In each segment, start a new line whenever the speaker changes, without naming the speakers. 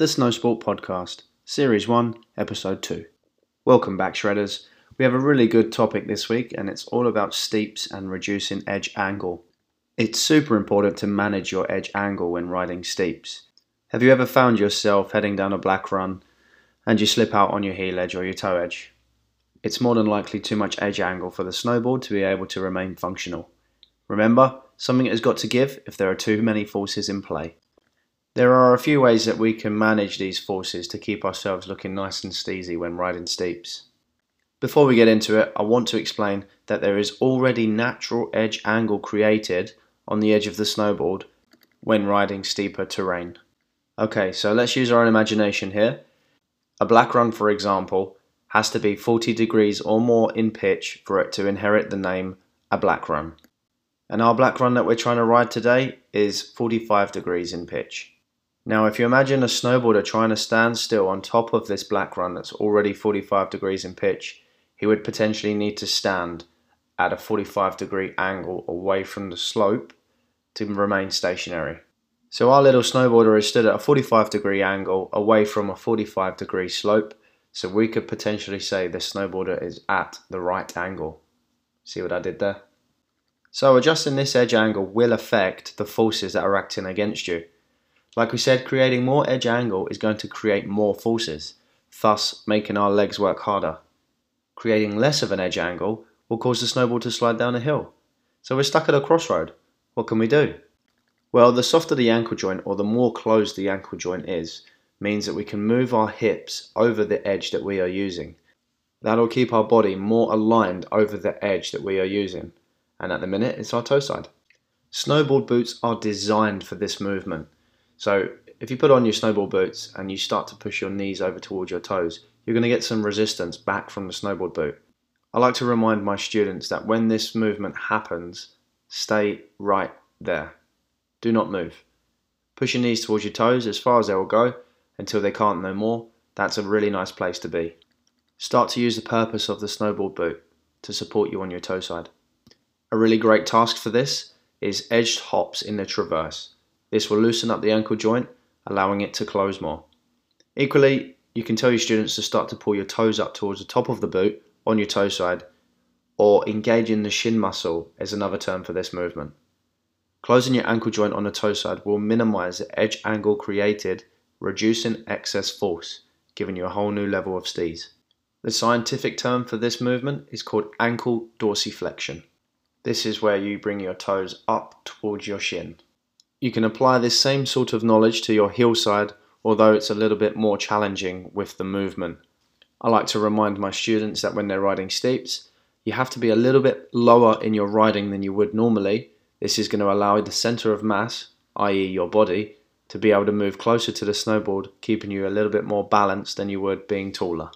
the Snowsport Podcast, Series 1, Episode 2. Welcome back, Shredders. We have a really good topic this week, and it's all about steeps and reducing edge angle. It's super important to manage your edge angle when riding steeps. Have you ever found yourself heading down a black run and you slip out on your heel edge or your toe edge? It's more than likely too much edge angle for the snowboard to be able to remain functional. Remember, something has got to give if there are too many forces in play. There are a few ways that we can manage these forces to keep ourselves looking nice and steezy when riding steeps. Before we get into it, I want to explain that there is already natural edge angle created on the edge of the snowboard when riding steeper terrain. Okay, so let's use our own imagination here. A black run, for example, has to be 40 degrees or more in pitch for it to inherit the name a black run. And our black run that we're trying to ride today is 45 degrees in pitch. Now, if you imagine a snowboarder trying to stand still on top of this black run that's already 45 degrees in pitch, he would potentially need to stand at a 45 degree angle away from the slope to remain stationary. So our little snowboarder is stood at a 45 degree angle away from a 45 degree slope, so we could potentially say the snowboarder is at the right angle. See what I did there? So adjusting this edge angle will affect the forces that are acting against you. Like we said, creating more edge angle is going to create more forces, thus making our legs work harder. Creating less of an edge angle will cause the snowboard to slide down a hill. So we're stuck at a crossroad. What can we do? Well, the softer the ankle joint or the more closed the ankle joint is, means that we can move our hips over the edge that we are using. That'll keep our body more aligned over the edge that we are using. And at the minute, it's our toe side. Snowboard boots are designed for this movement. So if you put on your snowboard boots and you start to push your knees over towards your toes, you're going to get some resistance back from the snowboard boot. I like to remind my students that when this movement happens, stay right there. Do not move. Push your knees towards your toes as far as they will go until they can't no more. That's a really nice place to be. Start to use the purpose of the snowboard boot to support you on your toe side. A really great task for this is edged hops in the traverse. This will loosen up the ankle joint, allowing it to close more. Equally, you can tell your students to start to pull your toes up towards the top of the boot on your toe side, or engaging the shin muscle is another term for this movement. Closing your ankle joint on the toe side will minimize the edge angle created, reducing excess force, giving you a whole new level of steeze. The scientific term for this movement is called ankle dorsiflexion. This is where you bring your toes up towards your shin. You can apply this same sort of knowledge to your heel side, although it's a little bit more challenging with the movement. I like to remind my students that when they're riding steeps, you have to be a little bit lower in your riding than you would normally. This is going to allow the center of mass, i.e., your body, to be able to move closer to the snowboard, keeping you a little bit more balanced than you would being taller.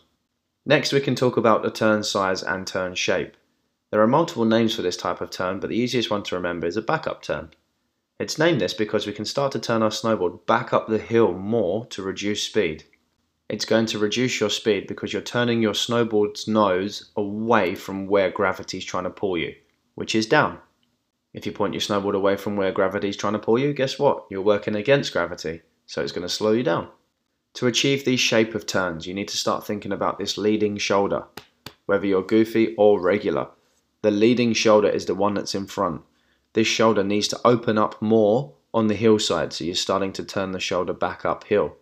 Next, we can talk about the turn size and turn shape. There are multiple names for this type of turn, but the easiest one to remember is a backup turn. It's named this because we can start to turn our snowboard back up the hill more to reduce speed. It's going to reduce your speed because you're turning your snowboard's nose away from where gravity is trying to pull you, which is down. If you point your snowboard away from where gravity is trying to pull you, guess what? You're working against gravity, so it's going to slow you down. To achieve these shape of turns, you need to start thinking about this leading shoulder. Whether you're goofy or regular, the leading shoulder is the one that's in front this shoulder needs to open up more on the hillside, so you're starting to turn the shoulder back uphill.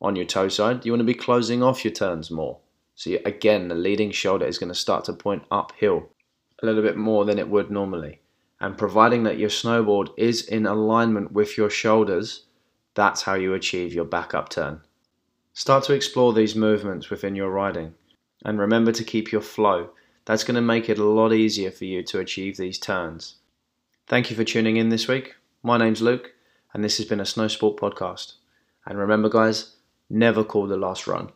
On your toe side, you want to be closing off your turns more. So you, again, the leading shoulder is going to start to point uphill a little bit more than it would normally. And providing that your snowboard is in alignment with your shoulders, that's how you achieve your back up turn. Start to explore these movements within your riding. And remember to keep your flow. That's going to make it a lot easier for you to achieve these turns. Thank you for tuning in this week. My name's Luke, and this has been a Snowsport podcast. And remember, guys, never call the last run.